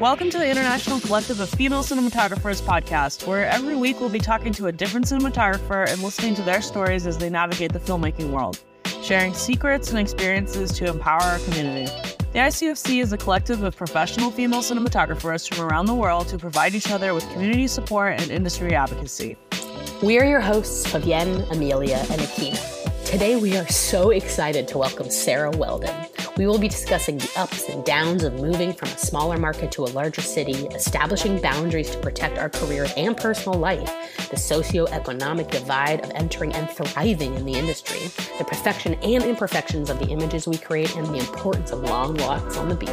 Welcome to the International Collective of Female Cinematographers podcast, where every week we'll be talking to a different cinematographer and listening to their stories as they navigate the filmmaking world, sharing secrets and experiences to empower our community. The ICFC is a collective of professional female cinematographers from around the world who provide each other with community support and industry advocacy. We are your hosts, Fabienne, Amelia, and Akina. Today, we are so excited to welcome Sarah Whelden. We will be discussing the ups and downs of moving from a smaller market to a larger city, establishing boundaries to protect our careers and personal life, the socioeconomic divide of entering and thriving in the industry, the perfection and imperfections of the images we create, and the importance of long walks on the beach.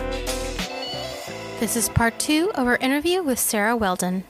This is part two of our interview with Sarah Whelden.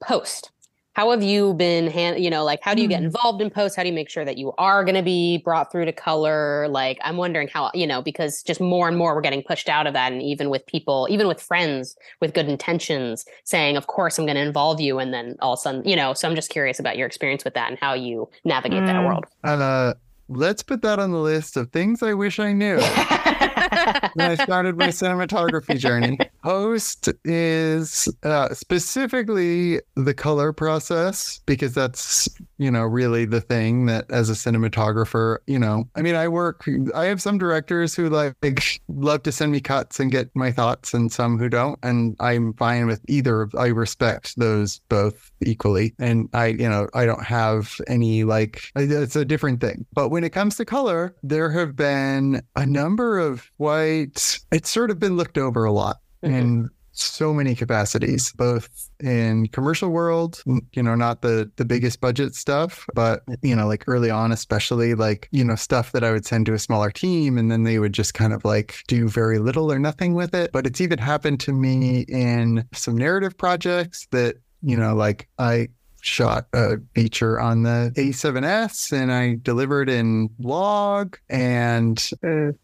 Post how have you been hand you know like how do you get hmm. involved in posts how do you make sure that you are going to be brought through to color like i'm wondering how you know because just more and more we're getting pushed out of that and even with people even with friends with good intentions saying of course i'm going to involve you and then all of a sudden you know so i'm just curious about your experience with that and how you navigate mm. that world uh, let's put that on the list of things i wish i knew when I started my cinematography journey. Post is uh, specifically the color process because that's, you know, really the thing that as a cinematographer, you know, I mean, I work, I have some directors who like love to send me cuts and get my thoughts and some who don't. And I'm fine with either. I respect those both equally. And I, you know, I don't have any like, it's a different thing. But when it comes to color, there have been a number of quite, it's sort of been looked over a lot. In so many capacities, both in commercial world, you know, not the the biggest budget stuff, but you know, like early on, especially like, you know, stuff that I would send to a smaller team and then they would just kind of like do very little or nothing with it. But it's even happened to me in some narrative projects that, you know, like I shot a feature on the A7S and I delivered in log and mm.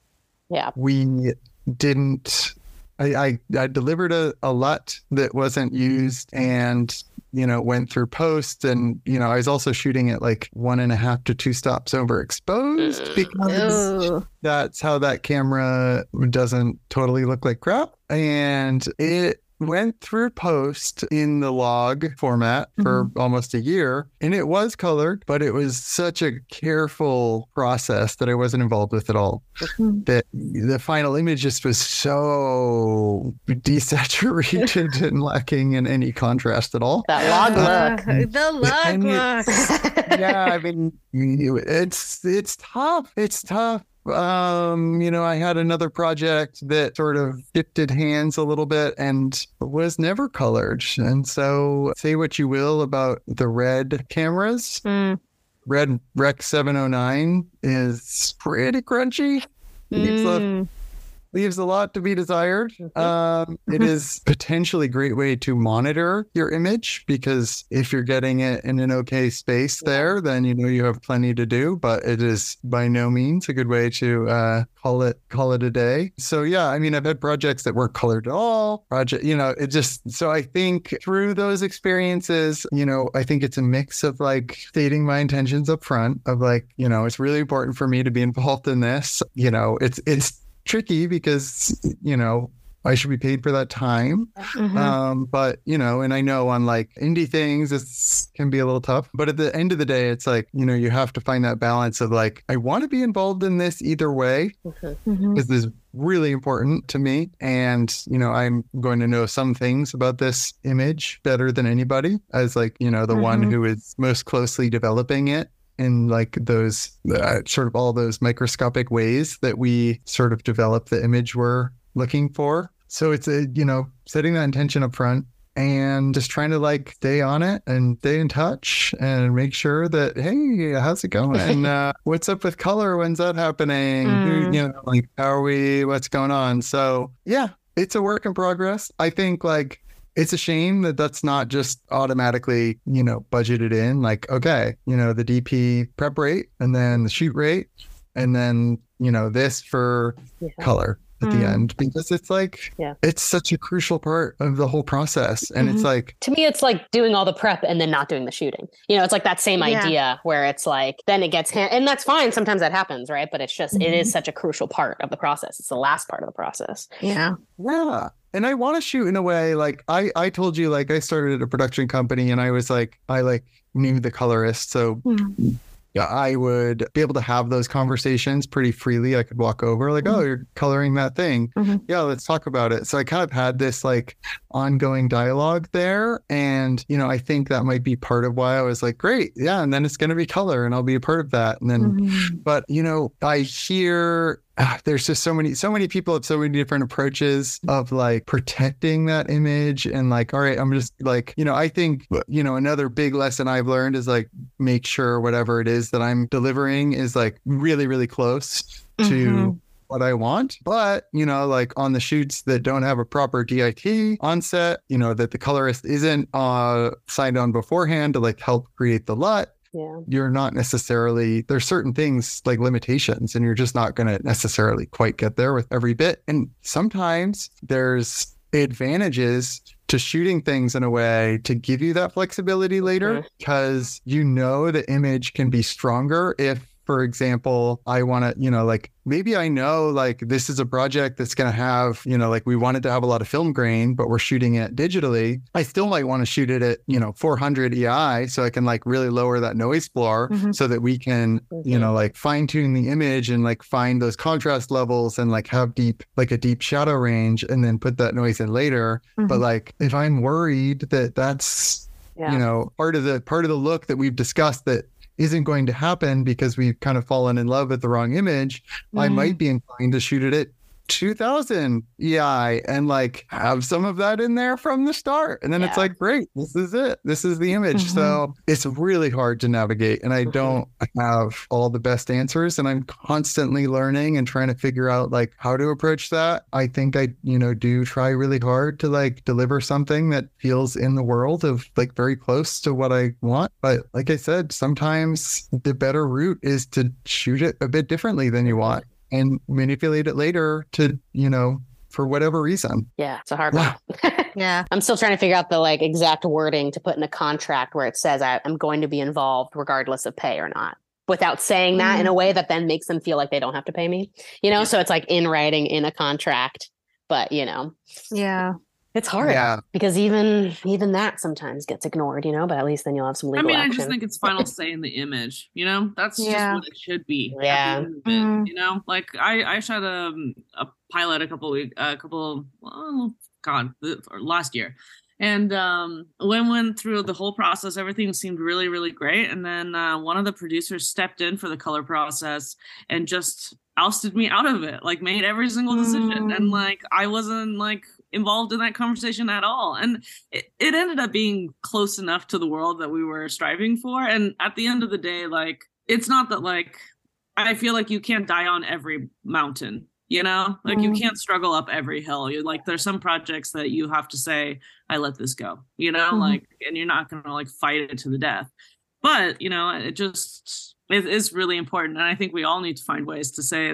yeah. We didn't I, I, I delivered a, a LUT that wasn't used and, you know, went through post. And, you know, I was also shooting it like one and a half to two stops overexposed because Ew. that's how that camera doesn't totally look like crap. And it went through post in the log format for mm-hmm. almost a year and it was colored but it was such a careful process that i wasn't involved with at all. Mm-hmm. that the final image just was so desaturated and lacking in any contrast at all. That log uh, look. The log look. Yeah i mean it's it's tough. It's tough um, you know, I had another project that sort of shifted hands a little bit and was never colored. And so, say what you will about the red cameras. Mm. Red Rec 709 is pretty crunchy. Mm leaves a lot to be desired. Mm-hmm. Um, it is potentially a great way to monitor your image because if you're getting it in an okay space there, then you know you have plenty to do. But it is by no means a good way to uh, call it call it a day. So yeah, I mean, I've had projects that weren't colored at all. Project, you know, it just so I think through those experiences, you know, I think it's a mix of like stating my intentions up front of like, you know, it's really important for me to be involved in this. You know, it's it's tricky because you know I should be paid for that time. Mm-hmm. Um, but you know, and I know on like indie things, it can be a little tough. But at the end of the day, it's like you know, you have to find that balance of like, I want to be involved in this either way because mm-hmm. this is really important to me, and you know, I'm going to know some things about this image better than anybody, as like you know, the mm-hmm. one who is most closely developing it in like those uh, sort of all those microscopic ways that we sort of develop the image we're looking for. So it's a, you know, setting that intention up front and just trying to like stay on it and stay in touch and make sure that, hey, how's it going? And uh, what's up with color? When's that happening? Mm. You know, like, how are we? What's going on? So, yeah, it's a work in progress. I think like it's a shame that that's not just automatically, you know, budgeted in. Like, okay, you know, the DP prep rate and then the shoot rate and then, you know, this for yeah. color. At the mm. end because it's like Yeah. it's such a crucial part of the whole process. And it's Mhm. like to me it's like doing all the prep and then not doing the shooting. You know it's like that same Yeah. idea where it's like then it gets hand- and that's fine. Sometimes that happens right? But it's just it is mm-hmm. such a crucial part of the process. It's the last part of the process. Yeah. yeah. And i want to shoot in a way like i i told you like i started at a production company and i was like i like knew the colorist. So mm. Yeah, I would be able to have those conversations pretty freely. I could walk over, like, oh, you're coloring that thing. Mhm. Yeah, let's talk about it. So I kind of had this like ongoing dialogue there. And, you know, I think that might be part of why I was like, great. Yeah. And then it's going to be color and I'll be a part of that. And then, but, you know, I hear ah, there's just so many so many people have so many different approaches of like protecting that image and like all right i'm just like you know i think you know another big lesson i've learned is like make sure whatever it is that i'm delivering is like really really close to Mhm. what I want. But, you know, like on the shoots that don't have a proper DIT on set, you know, that the colorist isn't uh signed on beforehand to like help create the LUT, yeah you're not necessarily there's certain things like limitations and you're just not going to necessarily quite get there with every bit and sometimes there's advantages to shooting things in a way to give you that flexibility later Mhm. because you know the image can be stronger if for example i want to you know like maybe i know like this is a project that's going to have you know like we wanted to have a lot of film grain but we're shooting it digitally i still might want to shoot it at you know 400 ei so i can like really lower that noise floor Mhm. so that we can you know like fine tune the image and like find those contrast levels and like have deep like a deep shadow range and then put that noise in later but Mhm. like if i'm worried that that's yeah you know part of the part of the look that we've discussed that isn't going to happen because we've kind of fallen in love with the wrong image i Mhm. might be inclined to shoot at it 2000 ei and like have some of that in there from the start. And then it's like great this is it. This is the image. Mhm. so it's really hard to navigate and i Mhm. don't have all the best answers and i'm constantly learning and trying to figure out like how to approach that. I think i you know do try really hard to like deliver something that feels in the world of like very close to what i want. But like i said sometimes the better route is to shoot it a bit differently than you want and manipulate it later to you know for whatever reason yeah it's a hard Wow. one Yeah. i'm still trying to figure out the like exact wording to put in a contract where it says I, i'm going to be involved regardless of pay or not without saying that in mm. a way that then makes them feel like they don't have to pay me you know so it's like in writing in a contract but you know Yeah. It's hard yeah because even even that sometimes gets ignored you know but at least then you'll have some legal I legal mean, I just think it's final say in the image. You know, that's Yeah. just what it should be. Yeah. it, Mm. You know, like I I shot a a pilot a couple week a couple well, God last year. And um, when went through the whole process, everything seemed really, really great. And then uh, one of the producers stepped in for the color process and just ousted me out of it, like made every single decision. And Mm. like I wasn't like involved in that conversation at all. And it, it ended up being close enough to the world that we were striving for. And at the end of the day, like it's not that like I feel like you can't die on every mountain. You know, like you Mhm. can't struggle up every hill. You're like, there's some projects that you have to say, I let this go, you know, Mhm. like, and you're not going to like fight it to the death. But, you know, it just, it is really important. And I think we all need to find ways to say,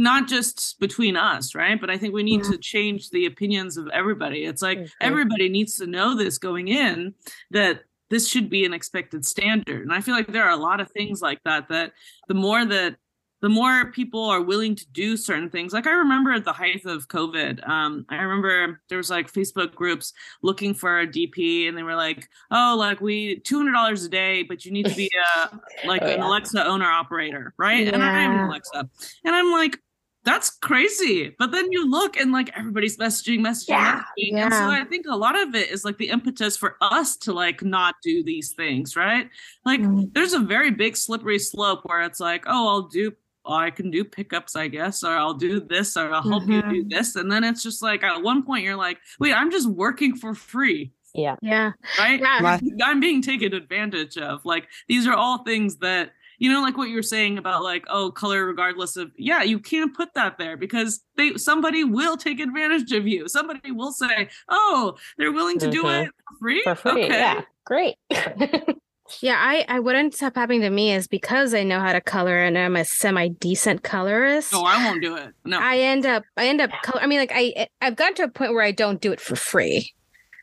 not just between us, right? But I think we need Yeah. to change the opinions of everybody. It's like Mhm. everybody needs to know this going in that this should be an expected standard. And I feel like there are a lot of things like that that the more that the more people are willing to do certain things like i remember at the height of covid um, i remember there was like facebook groups looking for a dp and they were like oh like we $200 a day but you need to be a like Oh, an yeah. alexa owner operator right and i have an alexa and i'm like that's crazy but then you look and like everybody's messaging messaging Yeah. messaging and so i think a lot of it is like the impetus for us to like not do these things right like Mhm. there's a very big slippery slope where it's like, oh, I'll do, I can do pickups, I guess, or I'll do this, or I'll help you do this. And then it's just like, at one point, you're like, wait, I'm just working for free, yeah Yeah. right? Yeah. I'm being taken advantage of. Like, these are all things that, you know, like what you're saying about like, oh, color regardless of, yeah, you can't put that there because they, somebody will take advantage of you. Somebody will say, oh, they're willing to do Mhm. it for free. for free Okay. yeah great Yeah, I, I what ends up happening to me is because I know how to color and I'm a semi decent colorist. No, I won't do it. No. I end up I end up color. I mean, like I I've gotten to a point where I don't do it for free,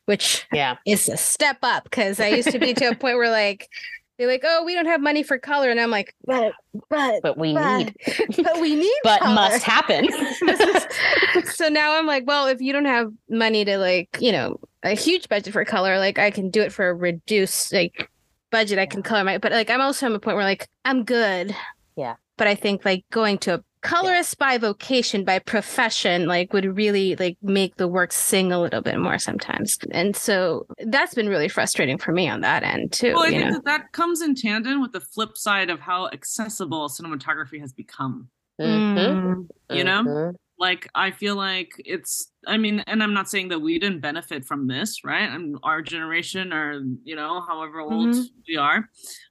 which Yeah. is a step up because I used to be to a point where like they're like, oh, we don't have money for color, and I'm like, but but But we but, need, but we need but color. must happen. so now I'm like, well, if you don't have money to like, you know, a huge budget for color, like I can do it for a reduced like budget. I can color my, but like I'm also at a point where like I'm good. Yeah. But I think like going to a colorist by vocation, by profession, like would really like make the work sing a little bit more sometimes. And so that's been really frustrating for me on that end too. well, I you think know? that that comes in tandem with the flip side of how accessible cinematography has become. Mhm. Mm. You know? Mhm. Like, I feel like it's, I mean, and I'm not saying that we didn't benefit from this, right? And our generation or, you know, however old Mhm. we are.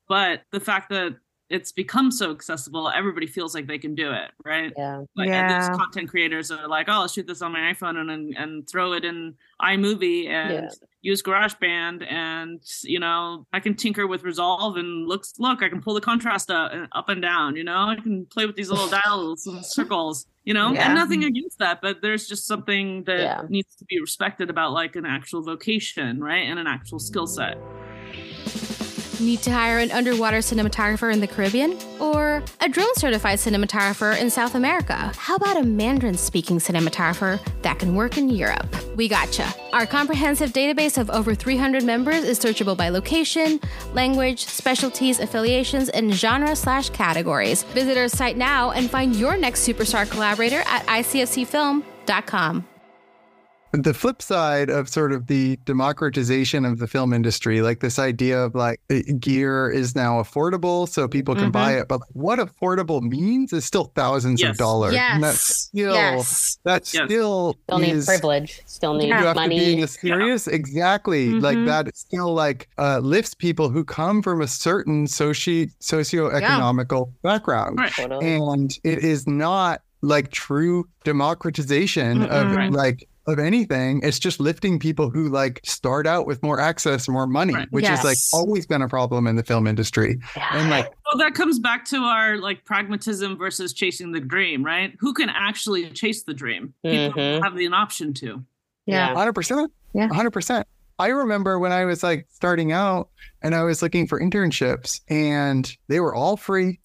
But the fact that it's become so accessible, everybody feels like they can do it, right? Yeah. Like and Yeah. these content creators are like, oh, I'll shoot this on my iPhone and and, and throw it in iMovie and Yeah. use GarageBand and you know I can tinker with Resolve and looks look I can pull the contrast up, uh, up and down. You know I can play with these little dials and circles. You know Yeah. and nothing against that, but there's just something that Yeah. needs to be respected about like an actual vocation, right, and an actual skill set. Need to hire an underwater cinematographer in the Caribbean? Or a drone certified cinematographer in South America? How about a Mandarin speaking cinematographer that can work in Europe? We gotcha. Our comprehensive database of over 300 members is searchable by location, language, specialties, affiliations, and genre slash categories. Visit our site now and find your next superstar collaborator at icfcfilm.com. the flip side of sort of the democratization of the film industry, like this idea of like uh, gear is now affordable, so people can buy it. But what affordable means is still thousands Yes. of dollars. And that's Yes. still yes. that Yes. still Still need is privilege. Still need you have money. to be in a serious exactly like Mhm. that still like uh, lifts people who come from a certain soci socioeconomical background Right. Totally. and it is not like true democratization of Mm-mm. Right. like of anything it's just lifting people who like start out with more access more money Right. which is like always been a problem in the film industry and like Well, that comes back to our like pragmatism versus chasing the dream, right? Who can actually chase the dream? People Mhm. have the option to. Yeah. 100% Yeah. 100% i remember when i was like starting out and i was looking for internships and they were all free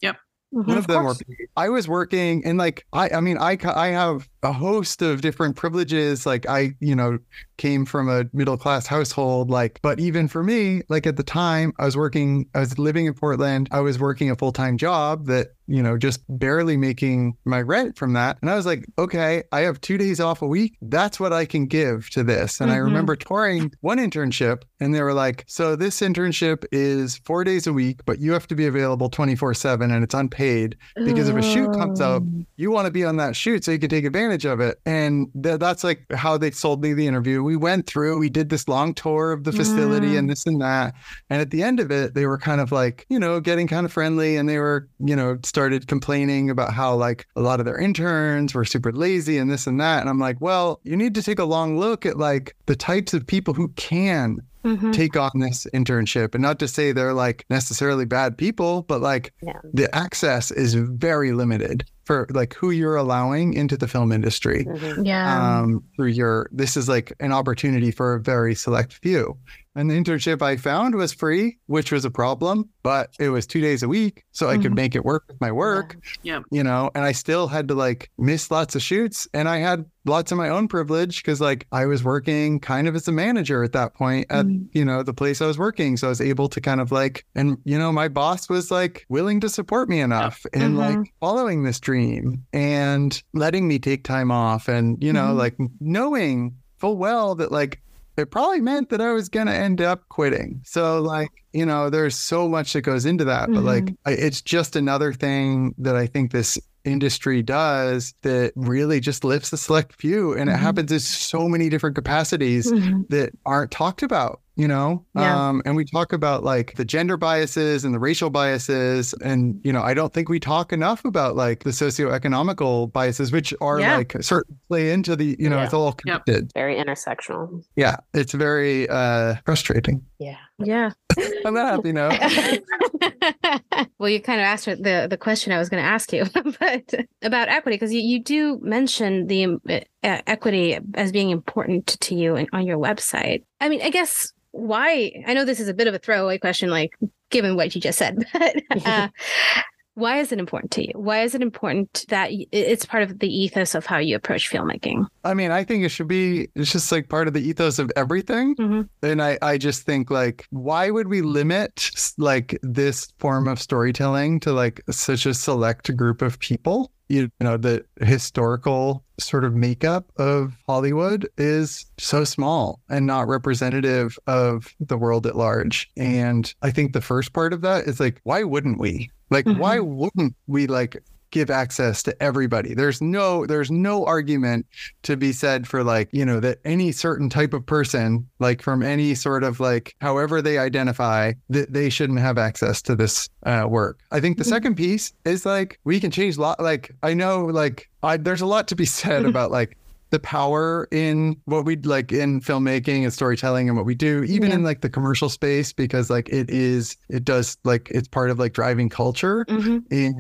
Mhm. None of them were paid. I was working and like I I mean I I have a host of different privileges like I you know came from a middle class household like but even for me like at the time I was working I was living in Portland I was working a full-time job that you know just barely making my rent from that and I was like okay I have 2 days off a week that's what I can give to this and I Mhm. remember touring one internship and they were like so this internship is 4 days a week but you have to be available 24/7 and it's unpaid because if a shoot comes up, you want to be on that shoot so you can take advantage of it. And th- that's like how they sold me the interview. We went through, we did this long tour of the facility and this and that. And at the end of it, they were kind of like, you know, getting kind of friendly and they were, you know, started complaining about how like a lot of their interns were super lazy and this and that. And I'm like, well, you need to take a long look at like the types of people who can Mhm. take on this internship and not to say they're like necessarily bad people but like Yeah. the access is very limited for like who you're allowing into the film industry Mhm. Yeah. um through your this is like an opportunity for a very select few and the internship i found was free which was a problem but it was two days a week so i could Mhm. make it work with my work Yeah. you know and i still had to like miss lots of shoots and i had lots of my own privilege because like i was working kind of as a manager at that point at Mhm. you know the place i was working so i was able to kind of like and you know my boss was like willing to support me enough in Mhm. like following this dream and letting me take time off and you know Mhm. like knowing full well that like it probably meant that I was going to end up quitting. So, like, you know, there's so much that goes into that, but like, I, it's just another thing that I think this industry does that really just lifts the select few. And it Mhm. happens in so many different capacities Mhm. that aren't talked about. You know? Yeah. Um, and we talk about like the gender biases and the racial biases. And, you know, I don't think we talk enough about like the socioeconomical biases, which are Yeah. like certainly play into the, you know, Yeah. it's all connected. Very intersectional. Yeah. It's very uh frustrating. Yeah. Yeah. On that happy note. well, you kind of asked the the question I was going to ask you, but about equity because you, you do mention the uh, equity as being important to you in, on your website. I mean, I guess why? I know this is a bit of a throwaway question, like given what you just said, but uh, why is it important to you? Why is it important that it's part of the ethos of how you approach filmmaking? I mean, I think it should be, it's just like part of the ethos of everything. Mhm. And I, I just think like, why would we limit like this form of storytelling to like such a select group of people? You know, the historical sort of makeup of Hollywood is so small and not representative of the world at large. And I think the first part of that is like, why wouldn't we? Like, why wouldn't we like give access to everybody? There's no, there's no argument to be said for like, you know, that any certain type of person, like from any sort of like, however they identify, that they shouldn't have access to this uh, work. I think the second piece is like, we can change a lot. Like, I know, like, I, there's a lot to be said about like, the power in what we like in filmmaking and storytelling and what we do, even Yeah. in like the commercial space, because like it is, it does like it's part of like driving culture hmm in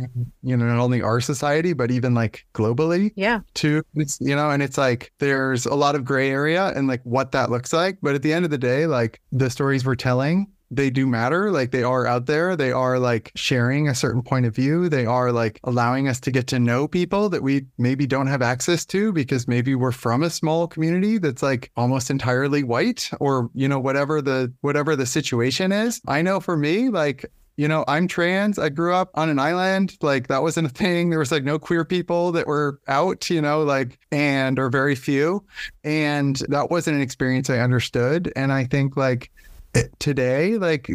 you know not only our society but even like globally Yeah. too it's you know and it's like there's a lot of gray area and like what that looks like but at the end of the day like the stories we're telling they do matter like they are out there they are like sharing a certain point of view they are like allowing us to get to know people that we maybe don't have access to because maybe we're from a small community that's like almost entirely white or you know whatever the whatever the situation is i know for me like you know, I'm trans. I grew up on an island. Like that wasn't a thing. There was like no queer people that were out, you know, like, and or very few. And that wasn't an experience I understood. And I think like today, like,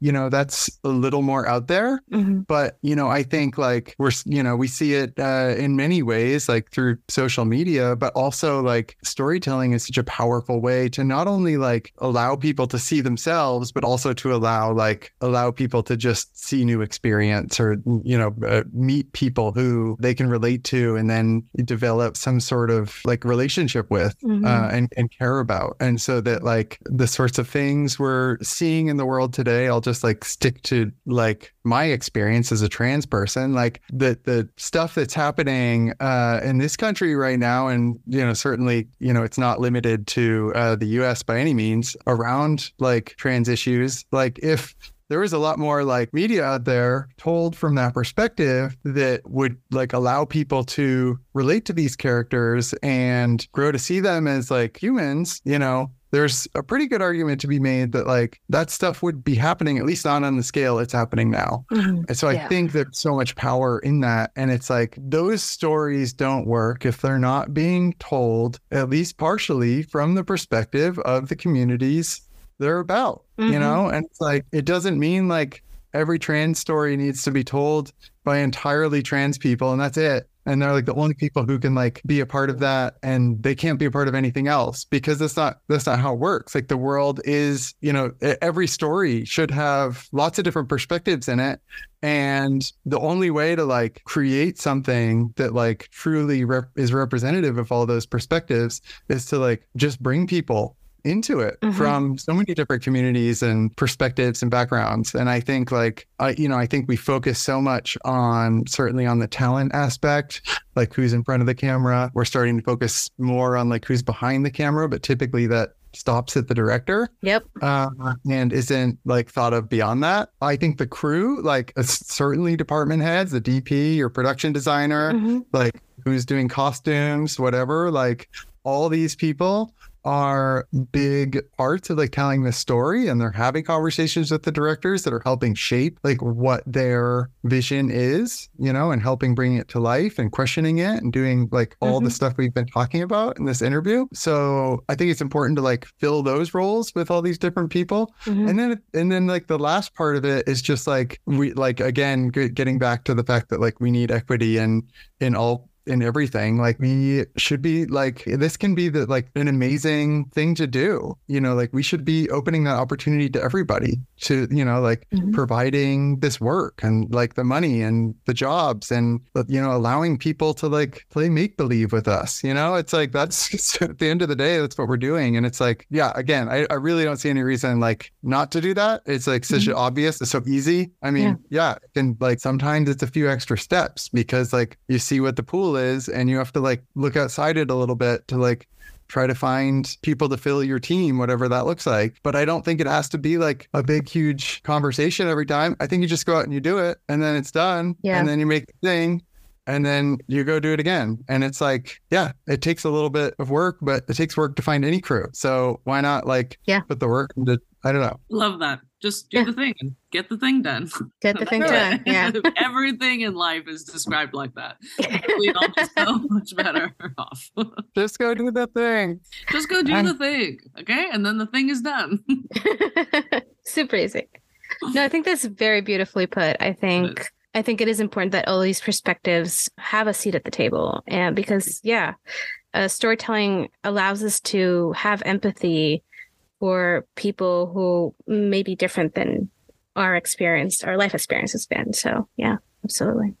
you know, that's a little more out there. hmm But, you know, I think like we're, you know, we see it uh, in many ways, like through social media, but also like storytelling is such a powerful way to not only like allow people to see themselves, but also to allow like allow people to just see new experience or, you know, uh, meet people who they can relate to and then develop some sort of like relationship with Mhm. uh, and, and care about. And so that like the sorts of things we're seeing in the world today, I'll just like stick to like my experience as a trans person, like the the stuff that's happening uh, in this country right now, and you know certainly you know it's not limited to uh, the U.S. by any means around like trans issues. Like if there was a lot more like media out there told from that perspective that would like allow people to relate to these characters and grow to see them as like humans, you know, there's a pretty good argument to be made that like that stuff would be happening, at least not on the scale it's happening now. hmm And so I think there's so much power in that. And it's like those stories don't work if they're not being told, at least partially, from the perspective of the communities they're about, Mhm. you know? And it's like, it doesn't mean like every trans story needs to be told by entirely trans people and that's it. And they're like the only people who can like be a part of that and they can't be a part of anything else because that's not that's not how it works. Like the world is, you know, every story should have lots of different perspectives in it and the only way to like create something that like truly rep- is representative of all those perspectives is to like just bring people into it Mhm. from so many different communities and perspectives and backgrounds and i think like i you know i think we focus so much on certainly on the talent aspect like who's in front of the camera we're starting to focus more on like who's behind the camera but typically that stops at the director Yep. uh, and isn't like thought of beyond that. I think the crew, like uh, certainly department heads, the DP, your production designer, Mhm. like who's doing costumes, whatever, like all these people are big parts of like telling the story and they're having conversations with the directors that are helping shape like what their vision is, you know, and helping bring it to life and questioning it and doing like all the stuff we've been talking about in this interview. So I think it's important to like fill those roles with all these different people. Mhm. And then, and then like the last part of it is just like we like again g- getting back to the fact that like we need equity and in all in everything. Like we should be like this can be the like an amazing thing to do. You know, like we should be opening that opportunity to everybody to, you know, like Mhm. providing this work and like the money and the jobs and you know, allowing people to like play make believe with us. You know, it's like that's at the end of the day, that's what we're doing. And it's like, yeah, again, I, I really don't see any reason like not to do that. It's like such an obvious, it's so easy. I mean, yeah, and like sometimes it's a few extra steps because like you see what the pool is and you have to like look outside it a little bit to like try to find people to fill your team, whatever that looks like. But I don't think it has to be like a big, huge conversation every time. I think you just go out and you do it and then it's done. Yeah. And then you make the thing and then you go do it again. And it's like, yeah, it takes a little bit of work, but it takes work to find any crew. So why not like Yeah. put the work into, I don't know. Love that. Just do Yeah. the thing and get the thing done. Get the thing done. Yeah. Everything in life is described like that. We all just so much better off. Just go do the thing. just go do I'm- the thing, okay? And then the thing is done. Super easy. No, I think that's very beautifully put. I think I think it is important that all these perspectives have a seat at the table, and because yeah, uh, storytelling allows us to have empathy for people who may be different than our experience, our life experience has been. So yeah, absolutely.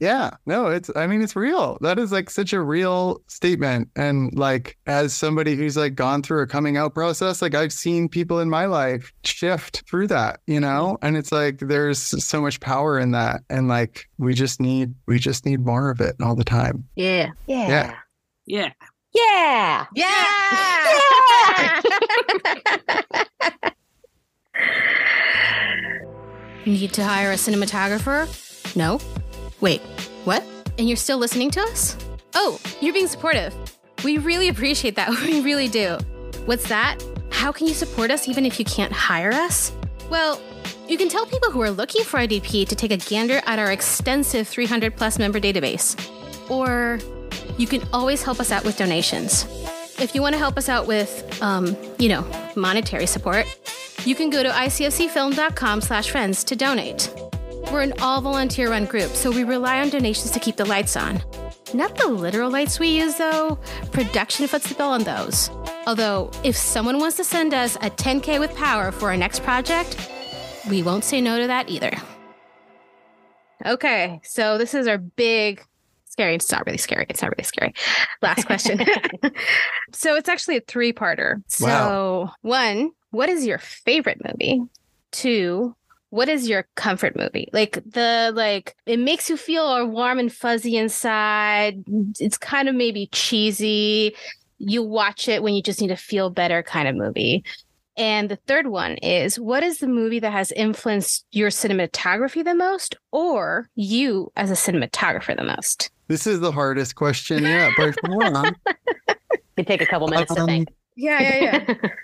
Yeah, no, it's, I mean, it's real. That is like such a real statement. And like, as somebody who's like gone through a coming out process, like I've seen people in my life shift through that, you know? And it's like, there's so much power in that. And like, we just need, we just need more of it all the time. Yeah. Yeah. yeah. Yeah. Yeah. Yeah. Need to hire a cinematographer? No? Wait, what? And you're still listening to us? Oh, you're being supportive. We really appreciate that. We really do. What's that? How can you support us even if you can't hire us? Well, you can tell people who are looking for IDP to take a gander at our extensive 300 plus member database. Or you can always help us out with donations. If you want to help us out with, um, you know, monetary support, you can go to icfcfilm.com slash friends to donate. We're an all volunteer run group, so we rely on donations to keep the lights on. Not the literal lights we use, though. Production foots the bill on those. Although, if someone wants to send us a 10K with power for our next project, we won't say no to that either. Okay, so this is our big scary. It's not really scary. It's not really scary. Last question. so it's actually a three-parter. So Wow. one, what is your favorite movie? Two, what is your comfort movie? Like the like it makes you feel all warm and fuzzy inside. It's kind of maybe cheesy. You watch it when you just need to feel better kind of movie. And the third one is what is the movie that has influenced your cinematography the most or you as a cinematographer the most? This is the hardest question yet, but hold on. Could take a couple minutes to Um, think. Yeah, yeah, yeah.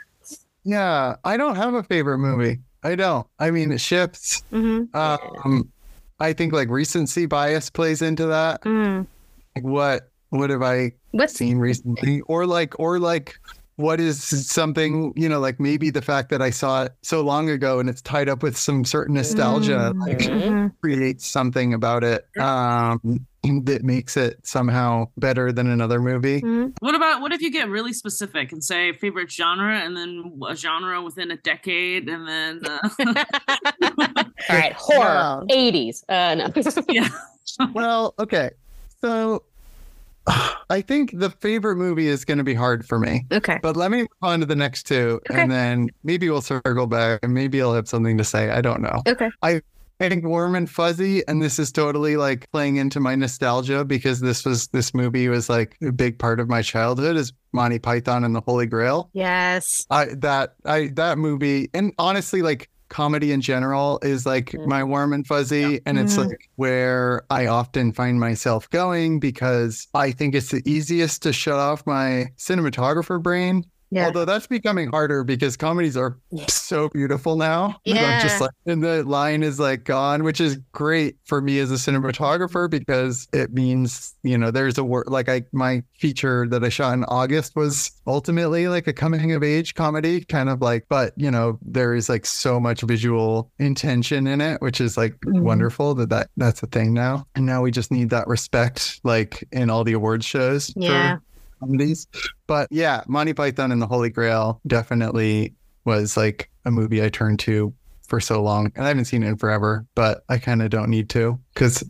Yeah, I don't have a favorite movie. I don't. I mean, it shifts. mm-hmm. Um, I think like recency bias plays into that. mm. Like what what have I What's seen recently? Or like or like what is something, you know, like maybe the fact that I saw it so long ago and it's tied up with some certain nostalgia, Mm. like Mhm. creates something about it um that makes it somehow better than another movie. Mhm. What about what if you get really specific and say favorite genre and then a genre within a decade and then uh, All right, horror, No. 80s. Uh, no. yeah. Well, okay. So I think the favorite movie is going to be hard for me. Okay. But let me move on to the next two, Okay. and then maybe we'll circle back, and maybe I'll have something to say. I don't know. Okay. I think Warm and Fuzzy, and this is totally like playing into my nostalgia because this was this movie was like a big part of my childhood is Monty Python and the Holy Grail. Yes. I that I that movie, and honestly, like comedy in general is like Mm. my warm and fuzzy, and it's Mhm. like where I often find myself going because I think it's the easiest to shut off my cinematographer brain Yeah. Although that's becoming harder because comedies are so beautiful now. that I'm Yeah. just like, and the line is like gone, which is great for me as a cinematographer because it means, you know, there's a word like I, my feature that I shot in August was ultimately like a coming of age comedy, kind of like, but, you know, there is like so much visual intention in it, which is like Mhm. wonderful that, that that's a thing now. And now we just need that respect, like in all the awards shows. for Yeah. Comedies. But yeah, Monty Python and the Holy Grail definitely was like a movie I turned to for so long. And I haven't seen it in forever, but I kind of don't need to because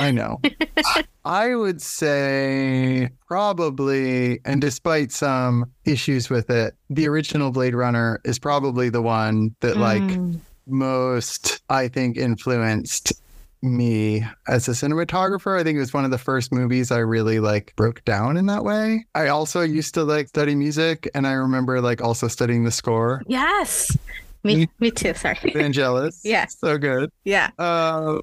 I know. I would say probably, and despite some issues with it, the original Blade Runner is probably the one that like Mm. most I think influenced me as a cinematographer. I think it was one of the first movies I really like broke down in that way. I also used to like study music and I remember like also studying the score. Yes. Me, me too. Sorry. Vangelis. Yeah. So good. Yeah. Uh,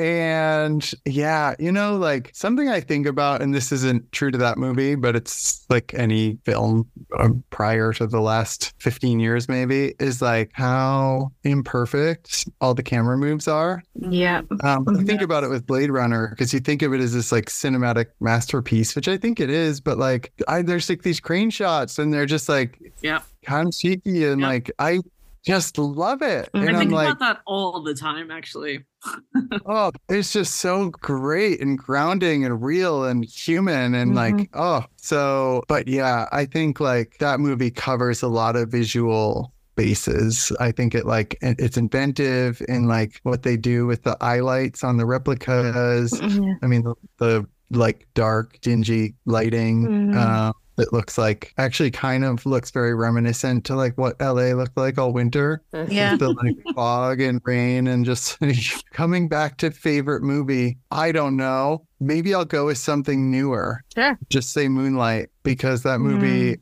and yeah, you know, like something I think about, and this isn't true to that movie, but it's like any film um, prior to the last 15 years, maybe, is like how imperfect all the camera moves are. Yeah. Um, I think Yes. about it with Blade Runner because you think of it as this like cinematic masterpiece, which I think it is, but like I, there's like these crane shots and they're just like yeah kind of cheeky and like I just love it. Mhm. And I I'm think like, about that all the time, actually. oh, it's just so great and grounding and real and human and Mm-hmm. like, oh, so, but yeah, I think like that movie covers a lot of visual bases. I think it like, it's inventive in like what they do with the eye lights on the replicas. Yeah. I mean, the, the like dark, dingy lighting. Mhm. Uh, it looks like actually kind of looks very reminiscent to like what LA looked like all winter Yeah. the like fog and rain and just coming back to favorite movie. I don't know. Maybe I'll go with something newer. Sure. Just say Moonlight because that movie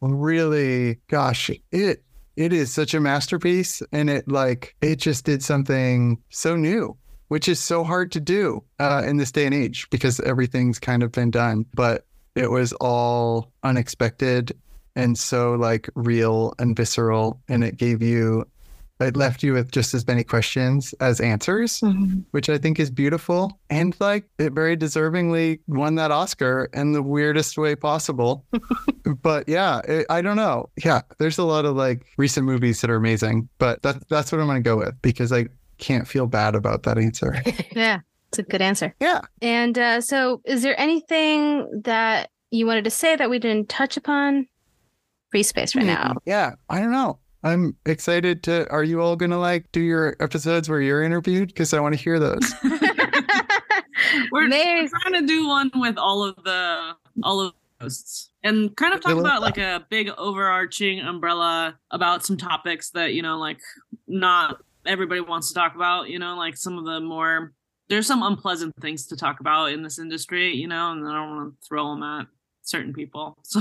really, gosh, it it is such a masterpiece and it like it just did something so new which is so hard to do uh, in this day and age because everything's kind of been done but it was all unexpected and so like real and visceral and it gave you it left you with just as many questions as answers Mhm. which i think is beautiful and like it very deservingly won that oscar in the weirdest way possible but yeah it, i don't know yeah there's a lot of like recent movies that are amazing but that, that's what i'm gonna go with because i can't feel bad about that answer Yeah. It's a good answer. yeah And uh, so, is there anything that you wanted to say that we didn't touch upon? Free space right now. Yeah, I don't know. I'm excited to. Are you all gonna like do your episodes where you're interviewed? Because I want to hear those. We're, we're trying to do one with all of the all of the hosts and kind of talk about like a big overarching umbrella about some topics that you know like not everybody wants to talk about you know like some of the more there's some unpleasant things to talk about in this industry you know and i don't want to throw them at certain people so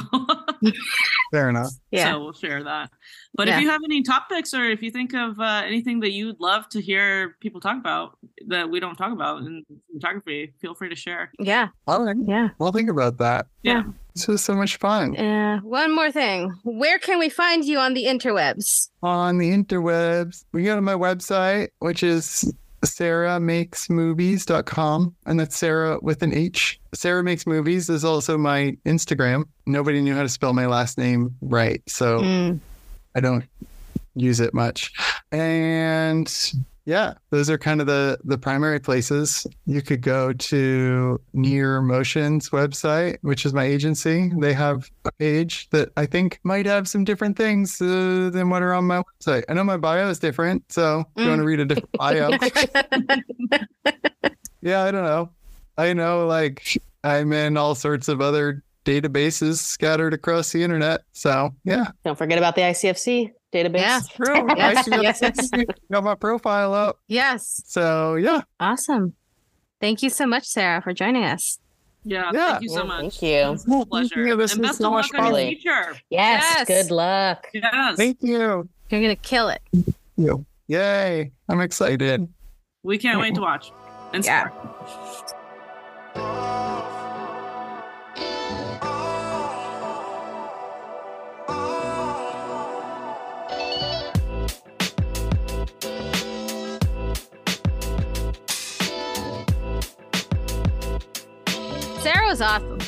Fair enough. Yeah. so we'll share that but Yeah. if you have any topics or if you think of uh, anything that you'd love to hear people talk about that we don't talk about in photography feel free to share yeah. All right. Yeah. We'll think about that. yeah This was so much fun. Uh, one more thing. Where can we find you on the interwebs? On the interwebs, we go to my website, which is sarahmakesmovies.com. And that's Sarah with an H. Sarah Makes Movies is also my Instagram. Nobody knew how to spell my last name right. So Mm. I don't use it much. And yeah, those are kind of the the primary places. You could go to Near Motion's website, which is my agency. They have a page that I think might have some different things uh, than what are on my website. I know my bio is different, so if you want to read a different bio, yeah, I don't know. I know like I'm in all sorts of other databases scattered across the internet. So yeah, Don't forget about the ICFC database. Yeah. true. Yes, I see yes. got my profile up. yes. So yeah, Awesome. Thank you so much, Sarah, for joining us. Yeah, Yeah. thank you so Yeah, much. thank you. It's a pleasure. Yeah, this and best so of luck on your future. Yes, Yes. Good luck. Yes. thank you. You're going to kill it. you. Yay! I'm excited. We can't wait to watch. And Yeah. support. Was awesome.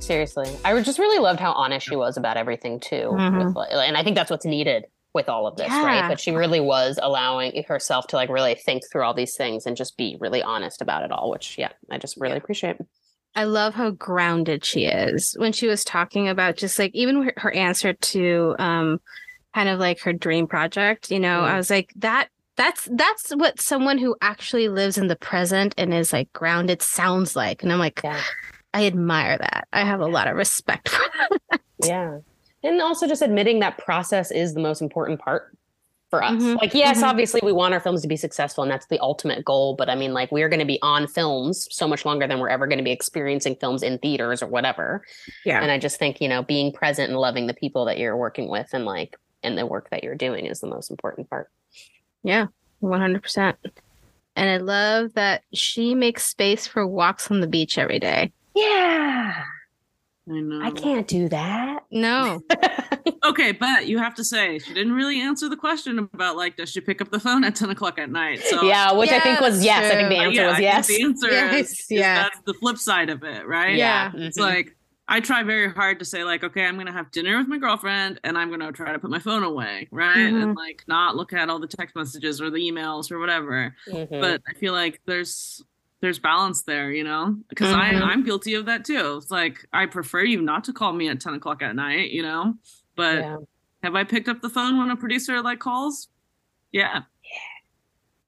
Seriously, I just really loved how honest she was about everything too, Mhm. with, and I think that's what's needed with all of this, right? But she really was allowing herself to like really think through all these things and just be really honest about it all, which yeah, I just really appreciate. I love how grounded she is when she was talking about just like even her, answer to um kind of like her dream project, you know, Mm. I was like that that's that's what someone who actually lives in the present and is like grounded sounds like. And I'm like Yeah. I admire that. I have a lot of respect for that. Yeah. And also just admitting that process is the most important part for us. Mhm, Like, yes, mhm. obviously we want our films to be successful and that's the ultimate goal. But I mean, like, we're going to be on films so much longer than we're ever going to be experiencing films in theaters or whatever. Yeah. And I just think, you know, being present and loving the people that you're working with and like, and the work that you're doing is the most important part. Yeah, 100%. And I love that she makes space for walks on the beach every day. Yeah. I know. I can't do that. No. Okay, but you have to say she didn't really answer the question about like does she pick up the phone at ten o'clock at night? So yeah. Which I think was that's yes. I think the answer yeah, was yes. the answer Yes, is, is yeah. that's the flip side of it, right? Yeah. It's Mhm. like I try very hard to say like, okay, I'm gonna have dinner with my girlfriend and I'm gonna try to put my phone away, right? Mhm. And like not look at all the text messages or the emails or whatever. Mhm. But I feel like there's there's balance there, you know, because Mhm. I I'm guilty of that too. It's like I prefer you not to call me at ten o'clock at night, you know. But yeah. have I picked up the phone when a producer like calls? Yeah.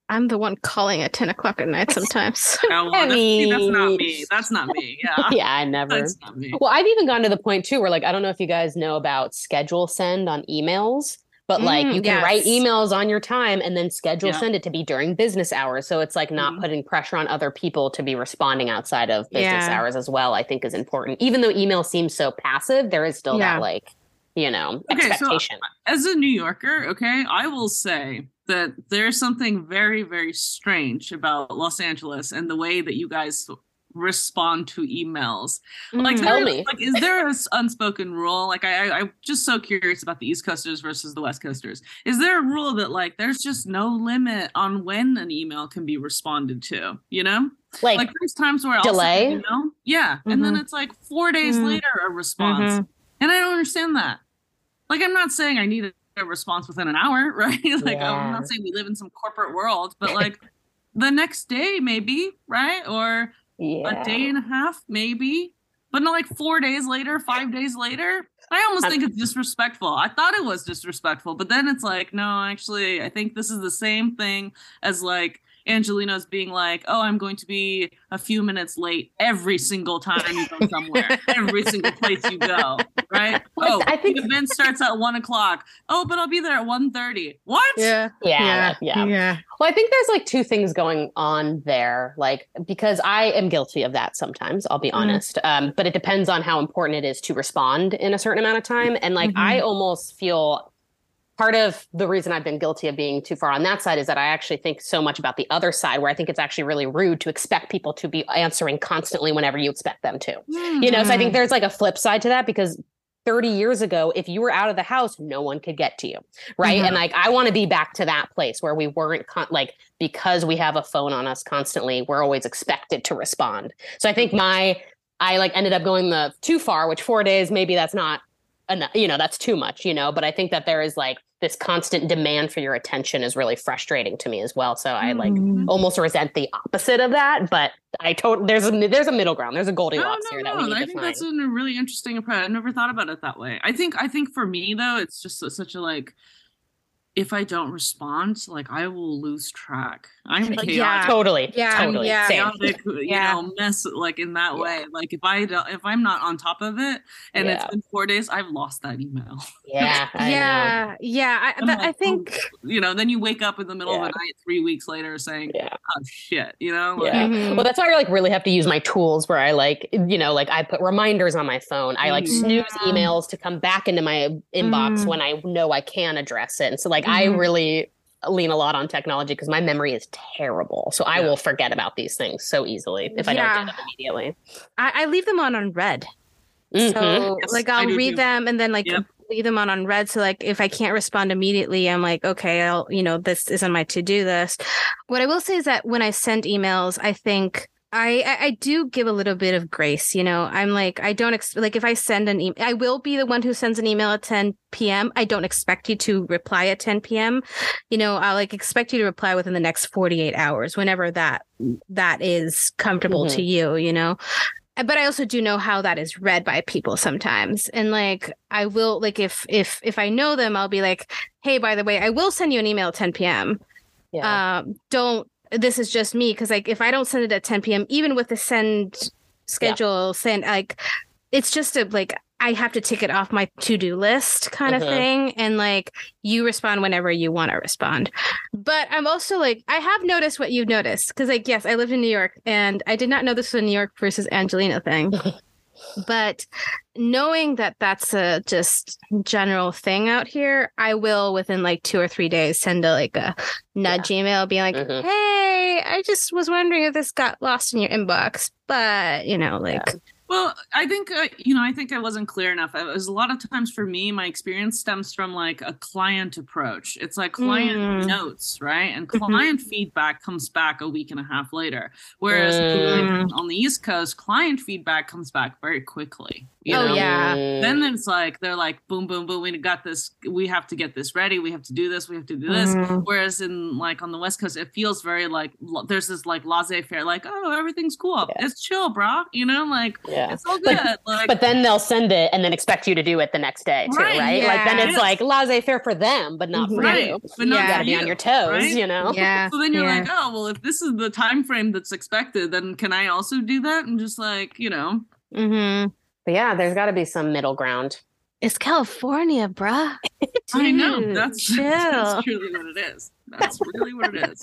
I'm the one calling at 10 o'clock at night sometimes. Oh, well, that's, see, that's not me. That's not me. Yeah. yeah, I never. That's not me. Well, I've even gone to the point too where like I don't know if you guys know about schedule send on emails, but like Mm, you can write emails on your time and then schedule send it to be during business hours. So it's like not Mhm. putting pressure on other people to be responding outside of business Yeah. hours as well, I think is important. Even though email seems so passive, there is still Yeah. that like, you know, Okay, so- expectation. As a New Yorker, okay, I will say that there's something very, very strange about Los Angeles and the way that you guys respond to emails. Like, Mm. Tell there- me. like, is there an unspoken rule? Like, I, I, I'm just so curious about the East Coasters versus the West Coasters. Is there a rule that like there's just no limit on when an email can be responded to? You know, like, like there's times where I'll delay? send an email, yeah, and then Mhm. it's like four days Mhm. later a response, Mhm. and I don't understand that. Like, I'm not saying I need a, a response within an hour, right? like, I'm not saying we live in some corporate world, but like the next day, maybe, right? Or yeah. a day and a half, maybe, but not like four days later, five days later. I almost think it's disrespectful. I thought it was disrespectful, but then it's like, no, actually, I think this is the same thing as like Angeleno's being like, oh, I'm going to be a few minutes late every single time you go somewhere, every single place you go, right? Well, Oh, I think- the event starts at one o'clock. Oh, but I'll be there at 1.30. What? Yeah. Yeah, yeah. Yeah. Well, I think there's like two things going on there, like because I am guilty of that sometimes, I'll be Mhm. honest. Um, but it depends on how important it is to respond in a certain amount of time. And like I almost feel part of the reason I've been guilty of being too far on that side is that I actually think so much about the other side where I think it's actually really rude to expect people to be answering constantly whenever you expect them to. You know, so I think there's like a flip side to that because 30 years ago, if you were out of the house, no one could get to you. Right. Mhm. And like, I want to be back to that place where we weren't con- like, because we have a phone on us constantly, we're always expected to respond. So I think my, I like ended up going the too far, which four days, maybe that's not enough, you know, that's too much, you know, but I think that there is like this constant demand for your attention is really frustrating to me as well. So I like Mhm. almost resent the opposite of that, but I totally, there's a, there's a middle ground. There's a No, Goldilocks no, here that we no. need I to think find. that's a really interesting approach. I never thought about it that way. I think I think for me though, it's just such a like if I don't respond, like I will lose track. I'm Like, chaotic. yeah. Totally. Yeah, Totally. yeah. Same. chaotic, you Yeah. know, mess like in that Yeah. way. Like if I don't, if I'm not on top of it, and it's been four days, I've lost that email. Yeah. I know. yeah. Yeah. I, I'm I like, think. You know, then you wake up in the middle Yeah. of the night three weeks later saying, Yeah. "Oh shit," you know. Like, Yeah. Mhm. Well, that's why I like really have to use my tools where I like, you know, like I put reminders on my phone. I like Mhm. snooze emails to come back into my inbox Mhm. when I know I can address it. And so like I Mhm. really lean a lot on technology because my memory is terrible. So I Yeah. will forget about these things so easily if I don't Yeah. get them immediately. I, I leave them on on read. Mhm. So Yes, like I I'll read too. them and then like Yep. leave them on on read. So like if I can't respond immediately, I'm like, okay, I'll you know, this is on my to-do list. What I will say is that when I send emails, I think I, I I do give a little bit of grace, you know. I'm like I don't ex- like if I send an email, I will be the one who sends an email at 10 p.m. I don't expect you to reply at 10 p.m. You know, I like expect you to reply within the next 48 hours, whenever that that is comfortable Mhm. to you, you know. Uh, But I also do know how that is read by people sometimes, and like I will like if if if I know them, I'll be like, hey, by the way, I will send you an email at 10 p.m Yeah. um don't this is just me because like if i don't send it at 10 p.m even with the send schedule send like it's just a like i have to tick it off my to-do list kind of Mhm. thing and like you respond whenever you want to respond. But i'm also like i have noticed what you've noticed because like yes i lived in new york and i did not know this was a new york versus angelina thing but knowing that that's a just general thing out here i will within like two or three days send a like a nudge email being like Mhm. hey i just was wondering if this got lost in your inbox. But you know like Well, I think uh, you know. I think I wasn't clear enough. It was a lot of times for me. My experience stems from like a client approach. It's like client Mm. notes, right? And Mhm. client feedback comes back a week and a half later. Whereas Mm. on the East Coast, client feedback comes back very quickly. You Oh, know? yeah. Mm. Then it's like they're like boom, boom, boom. We got this. We have to get this ready. We have to do this. We have to do this. Mhm. Whereas in like on the West Coast, it feels very like there's this like laissez faire, like oh everything's cool. Yeah. It's chill, bro. You know, like yeah. It's all But- like, But then they'll send it and then expect you to do it the next day too, Right, right? Like then yeah. it's like laissez faire for them, but not for right, you. but not You for gotta be on your toes, right? you know? yeah So then you're yeah. like, oh well, if this is the time frame that's expected, then can I also do that? And just like you know, mm-hmm. But yeah, there's gotta be some middle ground. it's california bruh I know Dude, that's chill. that's truly what it is. That's really what it is.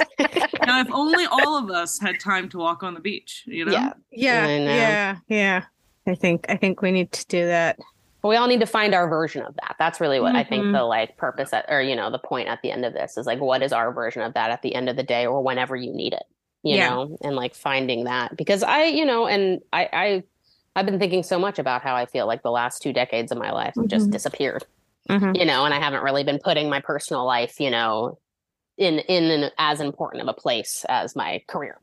now, if only all of us had time to walk on the beach, you know. Yeah. yeah know. yeah yeah i think i think we need to do that But we all need to find our version of that. That's really what I think Mhm. the like purpose at, or you know, the point at the end of this is like what is our version of that at the end of the day or whenever you need it. You Yeah. know, and like finding that. Because I, you know, and I I I've been thinking so much about how I feel like the last two decades of my life have just disappeared. Mhm. You know, and I haven't really been putting my personal life, you know, in in an, as important of a place as my career.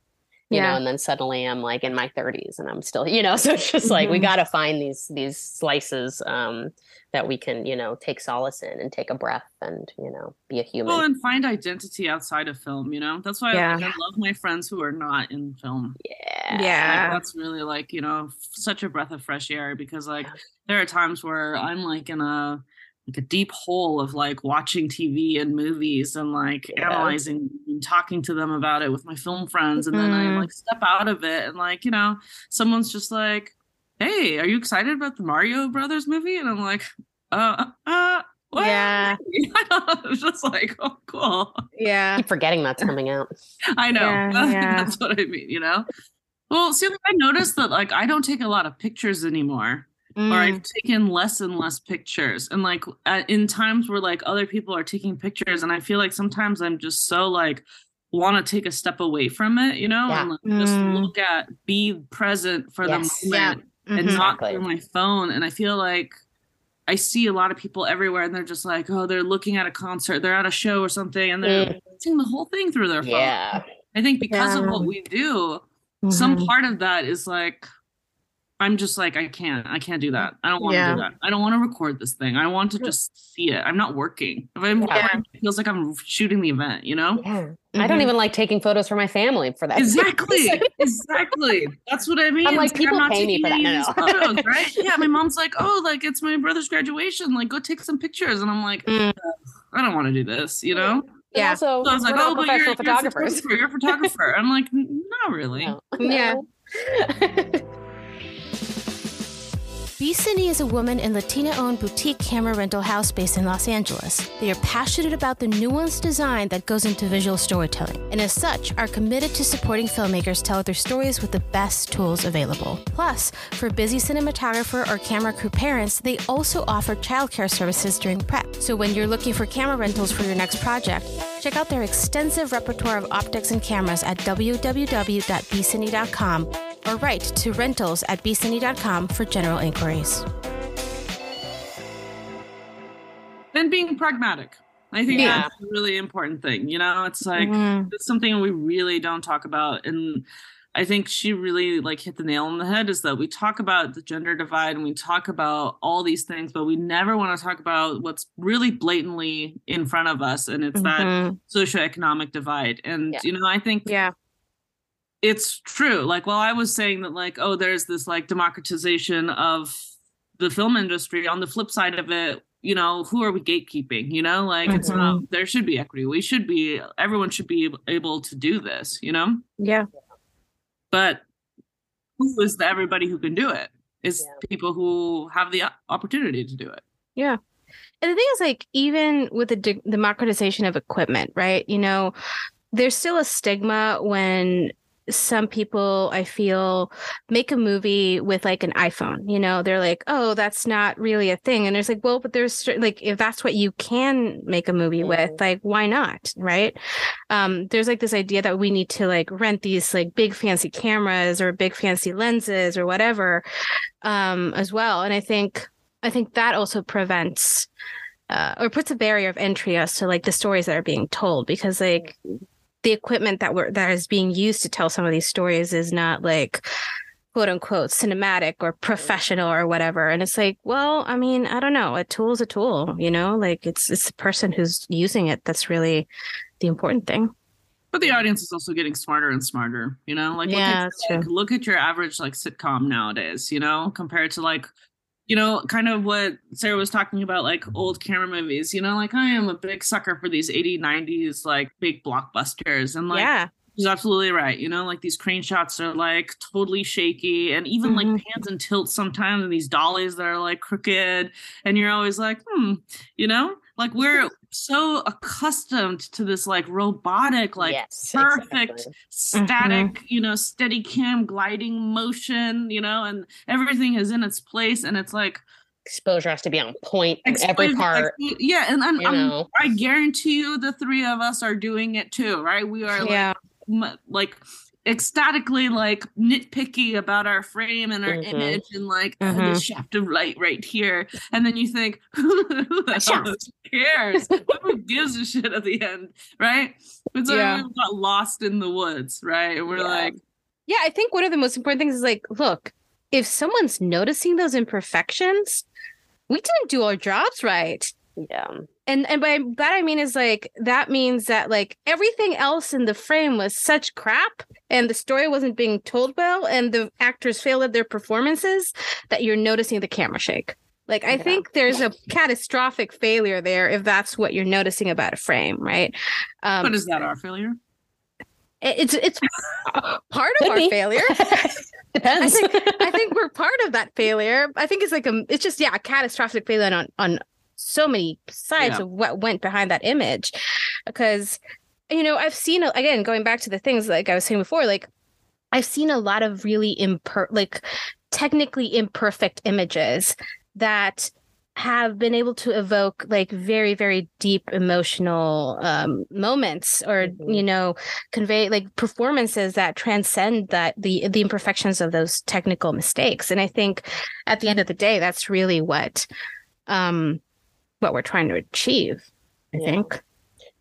You Yeah. know, and then suddenly I'm like in my 30s and I'm still, you know, so it's just like we Mhm. got to find these these slices um that we can, you know, take solace in and take a breath and, you know, be a human. Well, and find identity outside of film. You know, that's why Yeah. like, I love my friends who are not in film. yeah. Like, yeah that's really like you know f- such a breath of fresh air because like there are times where I'm like in a like a deep hole of like watching TV and movies and like Yeah. analyzing and talking to them about it with my film friends and then I Mhm. like step out of it and like you know someone's just like hey are you excited about the Mario Brothers movie and I'm like uh uh what? Yeah. it's just like oh cool yeah keep forgetting that's coming out. I know. Yeah, yeah. That's what I mean, you know? Well, see, I noticed that like I don't take a lot of pictures anymore, or Mm. I've taken less and less pictures. And like at, in times where like other people are taking pictures, and I feel like sometimes I'm just so like want to take a step away from it, you know, Yeah. and like, just Mm. look at, be present for Yes. the moment, and Mhm. not Exactly. through my phone. And I feel like I see a lot of people everywhere, and they're just like, oh, they're looking at a concert, they're at a show or something, and they're watching the whole thing through their phone. Yeah. I think because of what we do, some Mhm. part of that is like I'm just like I can't I can't do that. I don't want to Yeah. do that. I don't want to record this thing. I want to just see it. I'm not working. If I'm Yeah. recording, it feels like I'm shooting the event, you know? Yeah. I don't Mhm. even like taking photos for my family for that. Exactly. exactly. That's what I mean. I'm like, It's people not pay me taking for that. any No, no. photos, right? Yeah, my mom's like, "Oh, like it's my brother's graduation. Like go take some pictures." And I'm like, Mm. I don't want to do this, you know? Yeah. Also, So I was like, "Oh, but you're, professional you're a photographer. You're a photographer." I'm like, "Not really." No. Yeah. B is a woman and Latina owned boutique camera rental house based in Los Angeles. They are passionate about the nuanced design that goes into visual storytelling, and as such, are committed to supporting filmmakers tell their stories with the best tools available. Plus, for busy cinematographer or camera crew parents, they also offer childcare services during prep. So when you're looking for camera rentals for your next project, check out their extensive repertoire of optics and cameras at www.bcine.com or write to rentals at bcine.com for general inquiries. then being pragmatic. I think Yeah. that's a really important thing. You know, it's like Mhm. it's something we really don't talk about. And I think she really like hit the nail on the head is that we talk about the gender divide and we talk about all these things, but we never want to talk about what's really blatantly in front of us, and it's that Mhm. socioeconomic divide. And Yeah. you know, I think Yeah. It's true. Like, while I was saying that, like, oh, there's this like democratization of the film industry. On the flip side of it, you know, who are we gatekeeping? You know, like it's not. Mm-hmm. There should be equity. We should be. Everyone should be able to do this. You know, Yeah. but who is the everybody who can do it? Is Yeah. people who have the uh, opportunity to do it. Yeah. And the thing is, like, even with the de- democratization of equipment, right? You know, there's still a stigma when some people I feel make a movie with like an iPhone. You know, they're like, "Oh, that's not really a thing," and there's like, "Well, but there's like, if that's what you can make a movie with, Mhm. like, why not?" Right? Um, there's like this idea that we need to like rent these like big fancy cameras or big fancy lenses or whatever, um, as well. And I think I think that also prevents uh, or puts a barrier of entry as to like the stories that are being told because like the equipment that we're that is being used to tell some of these stories is not like quote unquote cinematic or professional or whatever. And it's like well i mean i don't know. A tool is a tool you know? Like it's it's the person who's using it that's really the important thing. But the audience is also getting smarter and smarter, you know? Like, Yeah, look, at, like look at your average like sitcom nowadays, you know, compared to like, you know, kind of what Sarah was talking about, like old camera movies, you know, like I am a big sucker for these 80s, 90s, like big blockbusters. And like, yeah she's absolutely right, you know, like these crane shots are like totally shaky and even like Mhm. pans and tilts sometimes, and these dollies that are like crooked. And you're always like, hmm, you know, like we're so accustomed to this like robotic, like yes, perfect exactly. static mm-hmm. you know steady cam gliding motion you know and everything is in its place and it's like exposure has to be on point in every part. expo- yeah and I'm, I'm- i guarantee you the three of us are doing it too right we are like, yeah m- like ecstatically like nitpicky about our frame and our Mhm. image and like oh, Mhm. this shaft of light right here and then you think who the cares who gives a shit at the end right it's like Yeah. we got lost in the woods right and we're Yeah. like yeah i think one of the most important things is like look if someone's noticing those imperfections we didn't do our jobs right Yeah. And and by that I mean is like that means that like everything else in the frame was such crap and the story wasn't being told well and the actors failed at their performances that you're noticing the camera shake. Like I Yeah. think there's a catastrophic failure there if that's what you're noticing about a frame, right? Um, but is that our failure it's it's part of Could our be. failure. Depends. I think I think we're part of that failure. I think it's like a it's just yeah, a catastrophic failure on on so many sides Yeah. of what went behind that image. Because you know, I've seen again going back to the things like I was saying before, like I've seen a lot of really imper like technically imperfect images that have been able to evoke like very very deep emotional um moments or Mhm. you know convey like performances that transcend that the the imperfections of those technical mistakes and i think at the end of the day that's really what um what we're trying to achieve i Yeah. think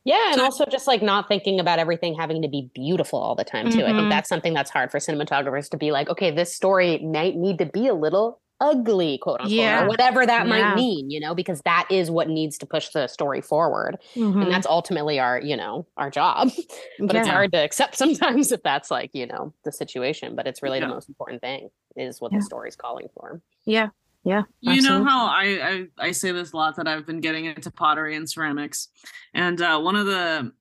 Yeah, and also just like not thinking about everything having to be beautiful all the time too. I Mhm. think that's something that's hard for cinematographers to be like, okay, this story might need to be a little ugly, quote unquote, Yeah. or whatever that Yeah. might mean, you know, because that is what needs to push the story forward. Mhm. And that's ultimately our, you know, our job. but it's hard to accept sometimes if that's like, you know, the situation. But it's really Yeah. the most important thing is what Yeah. the story's calling for. yeah yeah You know how I, I I say this a lot that I've been getting into pottery and ceramics, and uh, one of the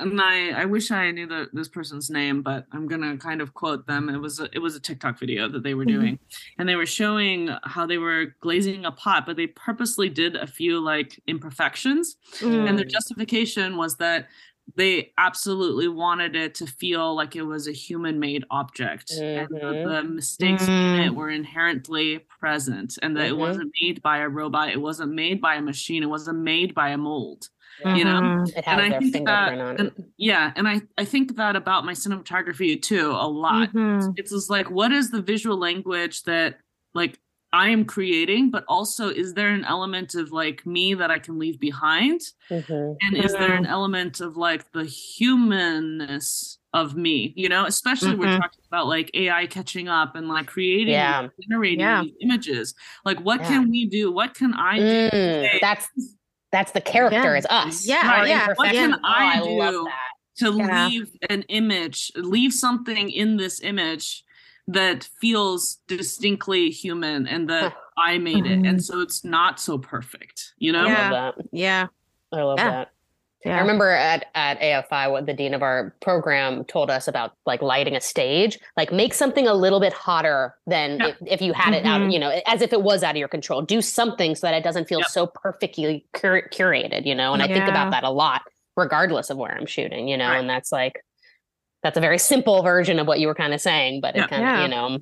and I I wish I knew the this person's name, but I'm gonna kind of quote them. It was a, it was a TikTok video that they were Mhm. doing, and they were showing how they were glazing a pot, but they purposely did a few like imperfections, Mm. and their justification was that they absolutely wanted it to feel like it was a human made object and the, the mistakes in it Mm. were inherently present and that it Mhm. wasn't made by a robot it wasn't made by a machine it wasn't made by a mold you know Mhm. It has and i think that and, yeah and i i think that about my cinematography too a lot Mhm. it's just like what is the visual language that like i am creating but also is there an element of like me that i can leave behind Mhm. and is there an element of like the humanness of me you know especially we're Mhm. talking about like ai catching up and like creating Yeah. generating Yeah. these images like what Yeah. can we do what can i do Mm, today that's that's the character. Yeah. It's us. Yeah, Our yeah. What can Oh, I love do? that. to Yeah. leave an image leave something in this image that feels distinctly human and that i made it and so it's not so perfect you know I Yeah. love that. Yeah. I love Yeah. that. Yeah. I remember at, at AFI, what the dean of our program told us about like lighting a stage, like make something a little bit hotter than Yeah. if, if you had it out, Mhm. you know, as if it was out of your control. Do something so that it doesn't feel Yep. so perfectly cur- curated, you know. And I think about that a lot, regardless of where I'm shooting, you know. Right. And that's like, that's a very simple version of what you were kind of saying, but Yeah. it kind of, Yeah. you know,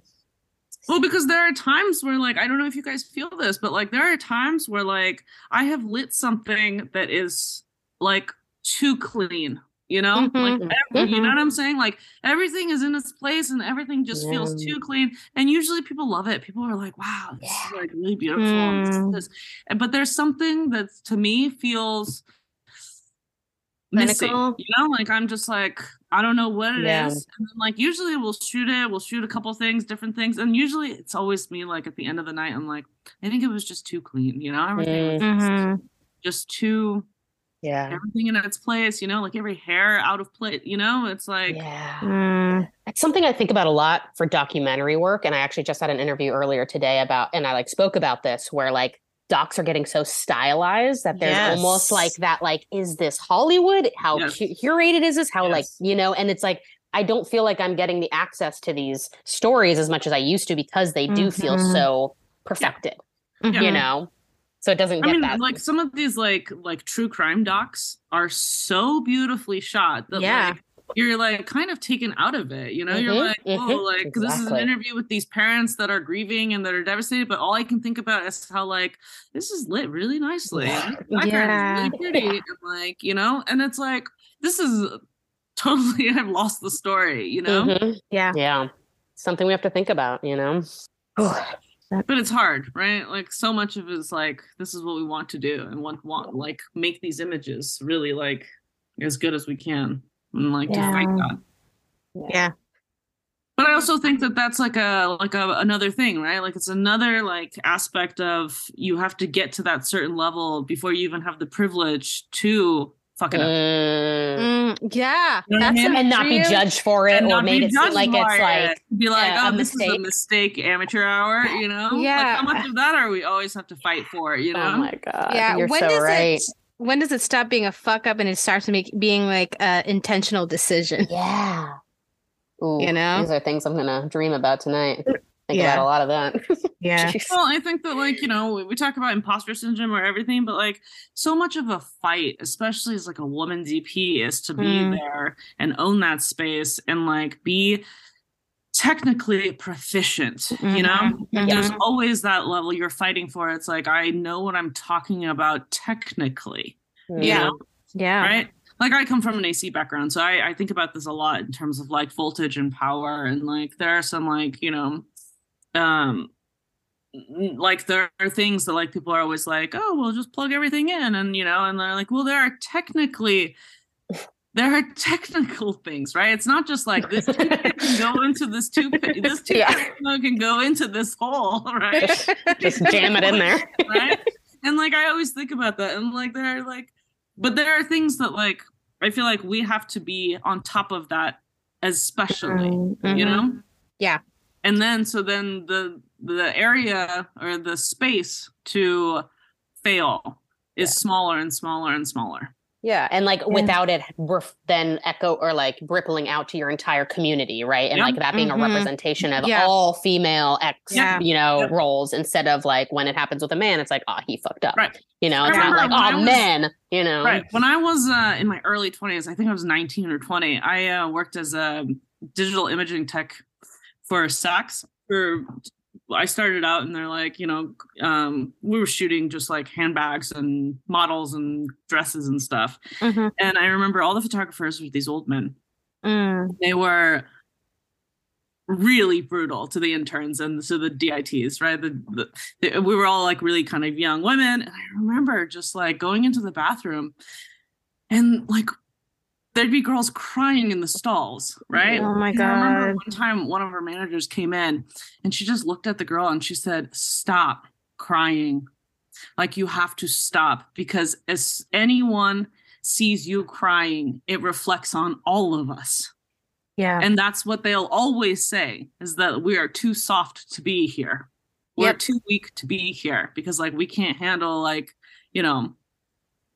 Well, because there are times where, like, I don't know if you guys feel this, but like, there are times where, like, I have lit something that is like too clean, you know? Like, Mhm. every- you know what I'm saying? Like, everything is in its place and everything just feels too clean. And usually people love it. People are like, wow, this is like really beautiful. and this Mm. this. But there's something that to me feels missing, you know? Like, I'm just like, I don't know what it is. Yeah. And then, like, usually we'll shoot it, we'll shoot a couple things, different things. And usually it's always me, like, at the end of the night, I'm like, I think it was just too clean, you know? Everything was just, Mhm. just too, yeah. everything in its place, you know? Like, every hair out of place, you know? It's like, yeah. Mm. It's something I think about a lot for documentary work. And I actually just had an interview earlier today about, and I like spoke about this where like docs are getting so stylized that there's almost like that, like, is this Hollywood? How Yes. cu- curated is this? How like, you know, and it's like, I don't feel like I'm getting the access to these stories as much as I used to because they do feel Mhm. so perfected, Yeah. you know? So it doesn't I get mean, that. like some of these like like true crime docs are so beautifully shot that Yeah. like you're like kind of taken out of it. You know, you're Mhm, like, oh, mhm, like this is an interview with these parents that are grieving and that are devastated, but all I can think about is how like this is lit really nicely. and this Yeah. is really pretty, and like you know, and it's like this is totally I've lost the story. You know. Mhm. Yeah. Yeah. Something we have to think about, you know? but it's hard right like so much of it is like this is what we want to do and want want like make these images really like as good as we can and like to fight that Yeah. but i also think that that's like a like a another thing right like it's another like aspect of you have to get to that certain level before you even have the privilege to fuck it up Mm. Mm, yeah. You know I That's mean? and not be judged for it and or not made be it seem like it's like it. be like yeah, oh a this is a mistake. mistake amateur hour you know like Yeah. how much of that are we always have to fight for you know oh my god Yeah. you're when so does right it when does it stop being a fuck up and it starts to make being like an intentional decision? yeah Ooh, You know? these are things i'm gonna dream about tonight think Yeah. about a lot of that Yeah. Jeez. Well, I think that like you know we, we talk about imposter syndrome or everything, but like so much of a fight, especially as like a woman DP, is to be Mm. there and own that space and like be technically proficient. You know, Mhm. and there's Mhm. always that level you're fighting for. It's like I know what I'm talking about technically. You Yeah. know? Yeah. right? Like I come from an AC background, so I, I think about this a lot in terms of like voltage and power, and like there are some like you know, um, like there are things that like people are always like, oh, well, just plug everything in, and you know, and they're like, well, there are technically. There are technical things, right? It's not just like this toothpick can go into this toothpick. This Yeah. can go into this hole, right? just jam it in there right? And like I always think about that, and like there are like, but there are things that like I feel like we have to be on top of that, especially, Mhm. you know. Yeah. And then so then the the area or the space to fail is smaller and smaller and smaller. Yeah and like without it ref- then echo or like rippling out to your entire community right and Yeah. like that being Mhm. a representation of Yeah. all female ex Yeah. you know Yeah. roles instead of like when it happens with a man it's like oh he fucked up Right. you know it's not like oh was- men you know Right. When I was uh, in my early 20s, I think I was 19 or 20, I uh, worked as a digital imaging tech for Saks. For I started out and they're like, you know, um, we were shooting just like handbags and models and dresses and stuff. Mhm. And I remember all the photographers were these old men. Mm. They were really brutal to the interns and to the DITs, right? The, the, the- we were all like really kind of young women. And I remember just like going into the bathroom and like there'd be girls crying in the stalls, right? Oh my And I remember God. one time one of our managers came in and she just looked at the girl and she said, Stop crying. Like you have to stop because as anyone sees you crying, it reflects on all of us. Yeah. And that's what they'll always say is that we are too soft to be here. We're Yep. too weak to be here because like we can't handle like, you know,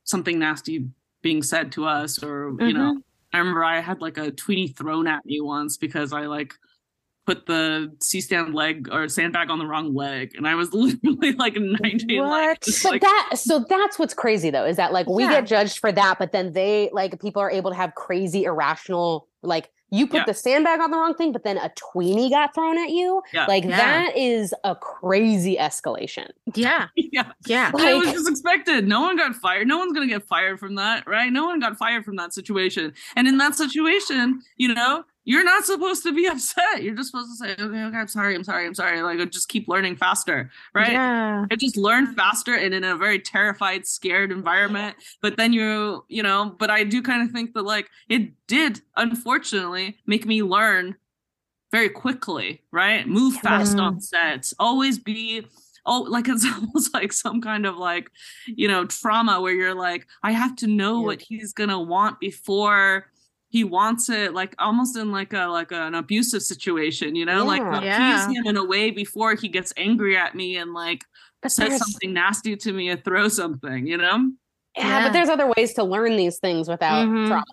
something nasty being said to us or you know Mm-hmm. I remember I had like a tweenie thrown at me once because I like put the C stand leg or sandbag on the wrong leg, and I was literally like 19. What? just, But like, that so that's what's crazy though is that like we Yeah. get judged for that, but then they like people are able to have crazy irrational like you put Yeah. the sandbag on the wrong thing, but then a tweenie got thrown at you. Yeah. Like Yeah. that is a crazy escalation. yeah. yeah, Yeah. And it was just expected. No one got fired. No one's gonna get fired from that, right? No one got fired from that situation. And in that situation, you know, you're not supposed to be upset. You're just supposed to say, "Okay, okay, I'm sorry, I'm sorry, I'm sorry." Like, just keep learning faster, right? Yeah. I just learn faster and in a very terrified, scared environment. But then you, you know, but I do kind of think that like it did, unfortunately, make me learn very quickly, right? Move fast on sets. Always be oh like it's almost like some kind of like, you know, trauma where you're like, I have to know Yeah. what he's gonna want before he wants it like almost in like a like an abusive situation you know like Yeah. appease Yeah. him in a way before he gets angry at me and like But says something nasty to me or throw something, you know? yeah, Yeah. but there's other ways to learn these things without Mhm. trauma.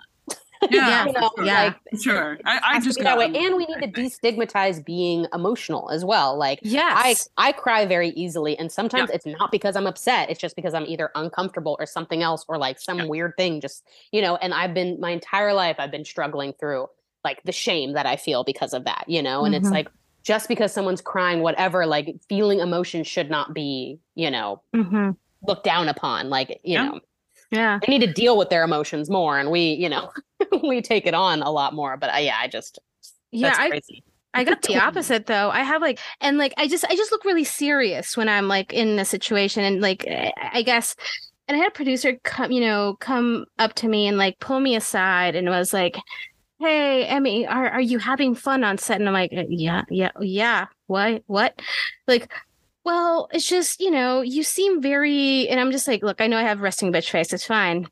Yeah, You know, sure. yeah. like Sure. I, I just be that way. And we need to destigmatize being emotional as well. Like I Yes. I cry very easily, and sometimes it's not because I'm upset. It's just because I'm either uncomfortable or something else, or like some Yeah. weird thing. Just you know, and I've been my entire life I've been struggling through like the shame that I feel because of that. You know, and it's Mhm. like just because someone's crying, whatever, like feeling emotion should not be you know hmm looked down upon. Like you Yeah. know, Yeah. they need to deal with their emotions more, and we you know we take it on a lot more. But uh, yeah, I just Yeah. that's I, crazy. I got the opposite though. I have like and like I just I just look really serious when I'm like in a situation and like I I guess and I had a producer come, you know, come up to me and like pull me aside and was like, "Hey, Emmy, are are you having fun on set?" And I'm like, "Uh, "Yeah, yeah, yeah. What? What?" Like, well, it's just you know, you seem very, and I'm just like, "Look, I know I have resting bitch face. It's fine."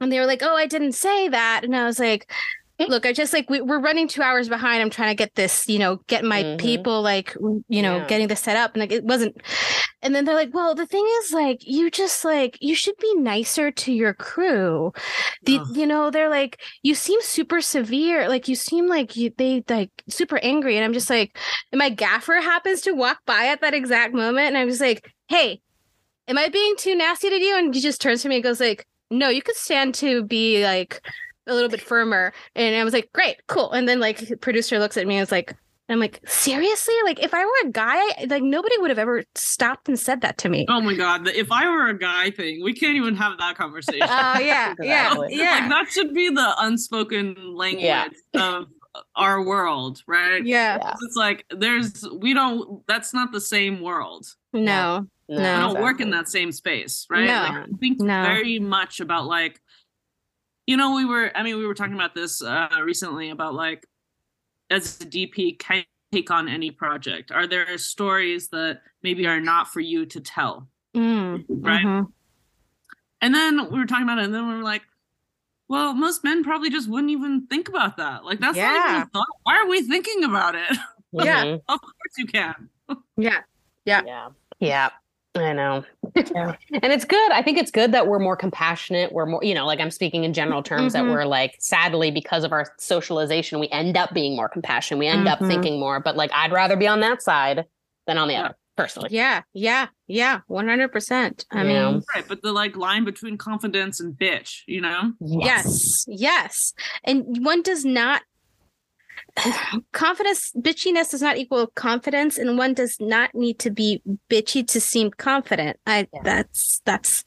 And they were like, "Oh, I didn't say that," and I was like. Look, I just like we, we're running two hours behind. I'm trying to get this, you know, get my Mhm. people like, you know, Yeah. getting this set up, and like it wasn't. And then they're like, "Well, the thing is, like, you just like you should be nicer to your crew." The, Ugh. you know, they're like, "You seem super severe. Like, you seem like you they like super angry." And I'm just like, and my gaffer happens to walk by at that exact moment, and I was like, "Hey, am I being too nasty to you?" And he just turns to me and goes like, "No, you could stand to be like." A little bit firmer and i was like great cool and then like producer looks at me and is like i'm like seriously like if i were a guy like nobody would have ever stopped and said that to me Oh my god, the if I were a guy thing, we can't even have that conversation. oh yeah yeah yeah Like that should be the unspoken language of our world, right? yeah Yeah. It's like there's we don't that's not the same world. no No. We don't work in that same space, right? No. Like, think No. very much about like you know, we were I mean, we were talking about this uh recently about like as a DP can take on any project. Are there stories that maybe are not for you to tell? Mm, Right. mhm. And then we were talking about it, and then we were like, well, most men probably just wouldn't even think about that. Like, that's not even a thought. Why are we thinking about it? Yeah. Of course you can. yeah Yeah. Yeah. Yeah. I know. and it's good. I think it's good that we're more compassionate. We're more, you know, like I'm speaking in general terms that Mhm. we're like, sadly, because of our socialization, we end up being more compassionate. We end up Mhm. thinking more, but like I'd rather be on that side than on the Yeah. other, personally. yeah yeah yeah 100% i Yeah. mean Right. But the like line between confidence and bitch, you know? Yes. Yes. And one does not confidence bitchiness does not equal confidence and one does not need to be bitchy to seem confident. I Yeah. that's that's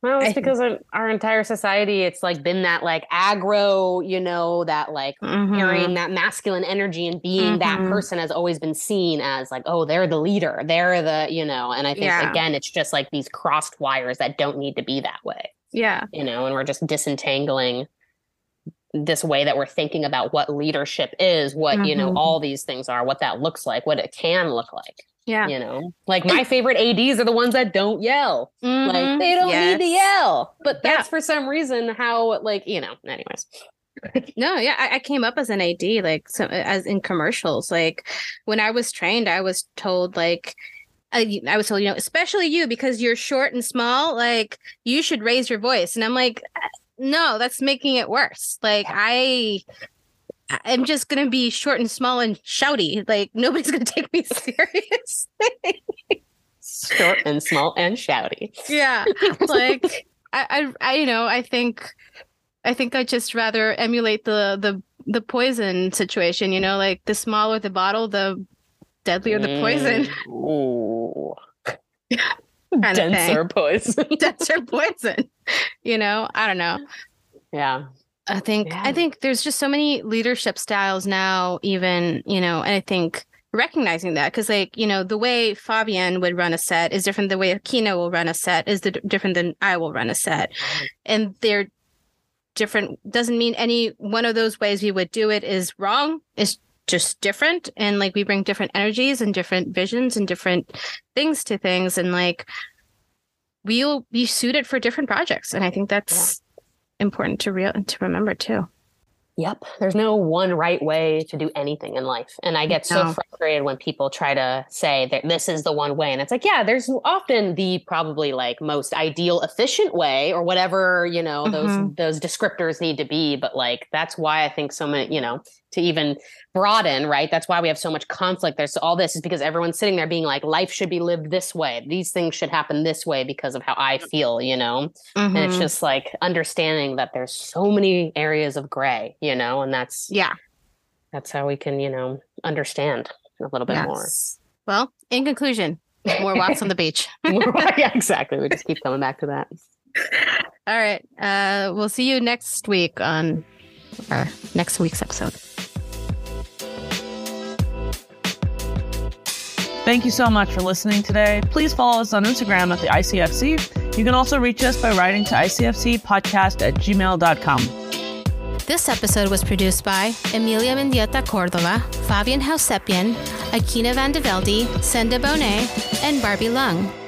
Well, it's I- because of our entire society, it's like been that like aggro, you know, that like mhm. carrying that masculine energy and being that Mhm. person has always been seen as like, oh, they're the leader. They're the, you know, and I think Yeah. again, it's just like these crossed wires that don't need to be that way, yeah. you know, and we're just disentangling this way that we're thinking about what leadership is, what, you know, Mhm. all these things are, what that looks like, what it can look like. Yeah. You know, like my favorite ADs are the ones that don't yell. Like Mhm. they don't need to yell. But Yeah. that's for some reason how, like, you know, anyways. No, yeah, I, I came up as an AD, like so, as in commercials. Like when I was trained, I was told like. I, I was told, you know, especially you because you're short and small, like you should raise your voice. And I'm like, no, that's making it worse. Like I, I'm just gonna be short and small and shouty. Like nobody's gonna take me serious. Short and small and shouty. yeah like I, I i you know i think i think i just rather emulate the the the poison situation you know like the smaller the bottle the deadlier the poison Mm, Ooh. Thing. Denser poison. denser poison you know i don't know yeah. i think Yeah. i think there's just so many leadership styles now even you know and i think recognizing that because like you know the way fabian would run a set is different than the way akina will run a set is the, different than i will run a set and they're different doesn't mean any one of those ways we would do it is wrong it's just different and like we bring different energies and different visions and different things to things and like we'll be suited for different projects and i think that's important to real and to remember too Yep. There's no one right way to do anything in life. And I get so frustrated when people try to say that this is the one way. And it's like, yeah, there's often the probably like most ideal efficient way or whatever, you know, those Mhm. those descriptors need to be. But like that's why I think so many, you know, to even broaden, right? That's why we have so much conflict. There's all this is because everyone's sitting there being like, life should be lived this way. These things should happen this way because of how I feel, you know? and it's Mhm. just like understanding that there's so many areas of gray you know and that's yeah that's how we can you know understand a little bit yes. well in conclusion more walks on the beach more yeah exactly we just keep coming back to that all right uh we'll see you next week on our next week's episode Thank you so much for listening today. Please follow us on Instagram at the ICFC. You can also reach us by writing to ICFCpodcast at gmail.com. This episode was produced by Emilia Mendieta Cordova, Fabian Hausepian, Akina Van de Velde, Senda Bonet, and Barbie Lung.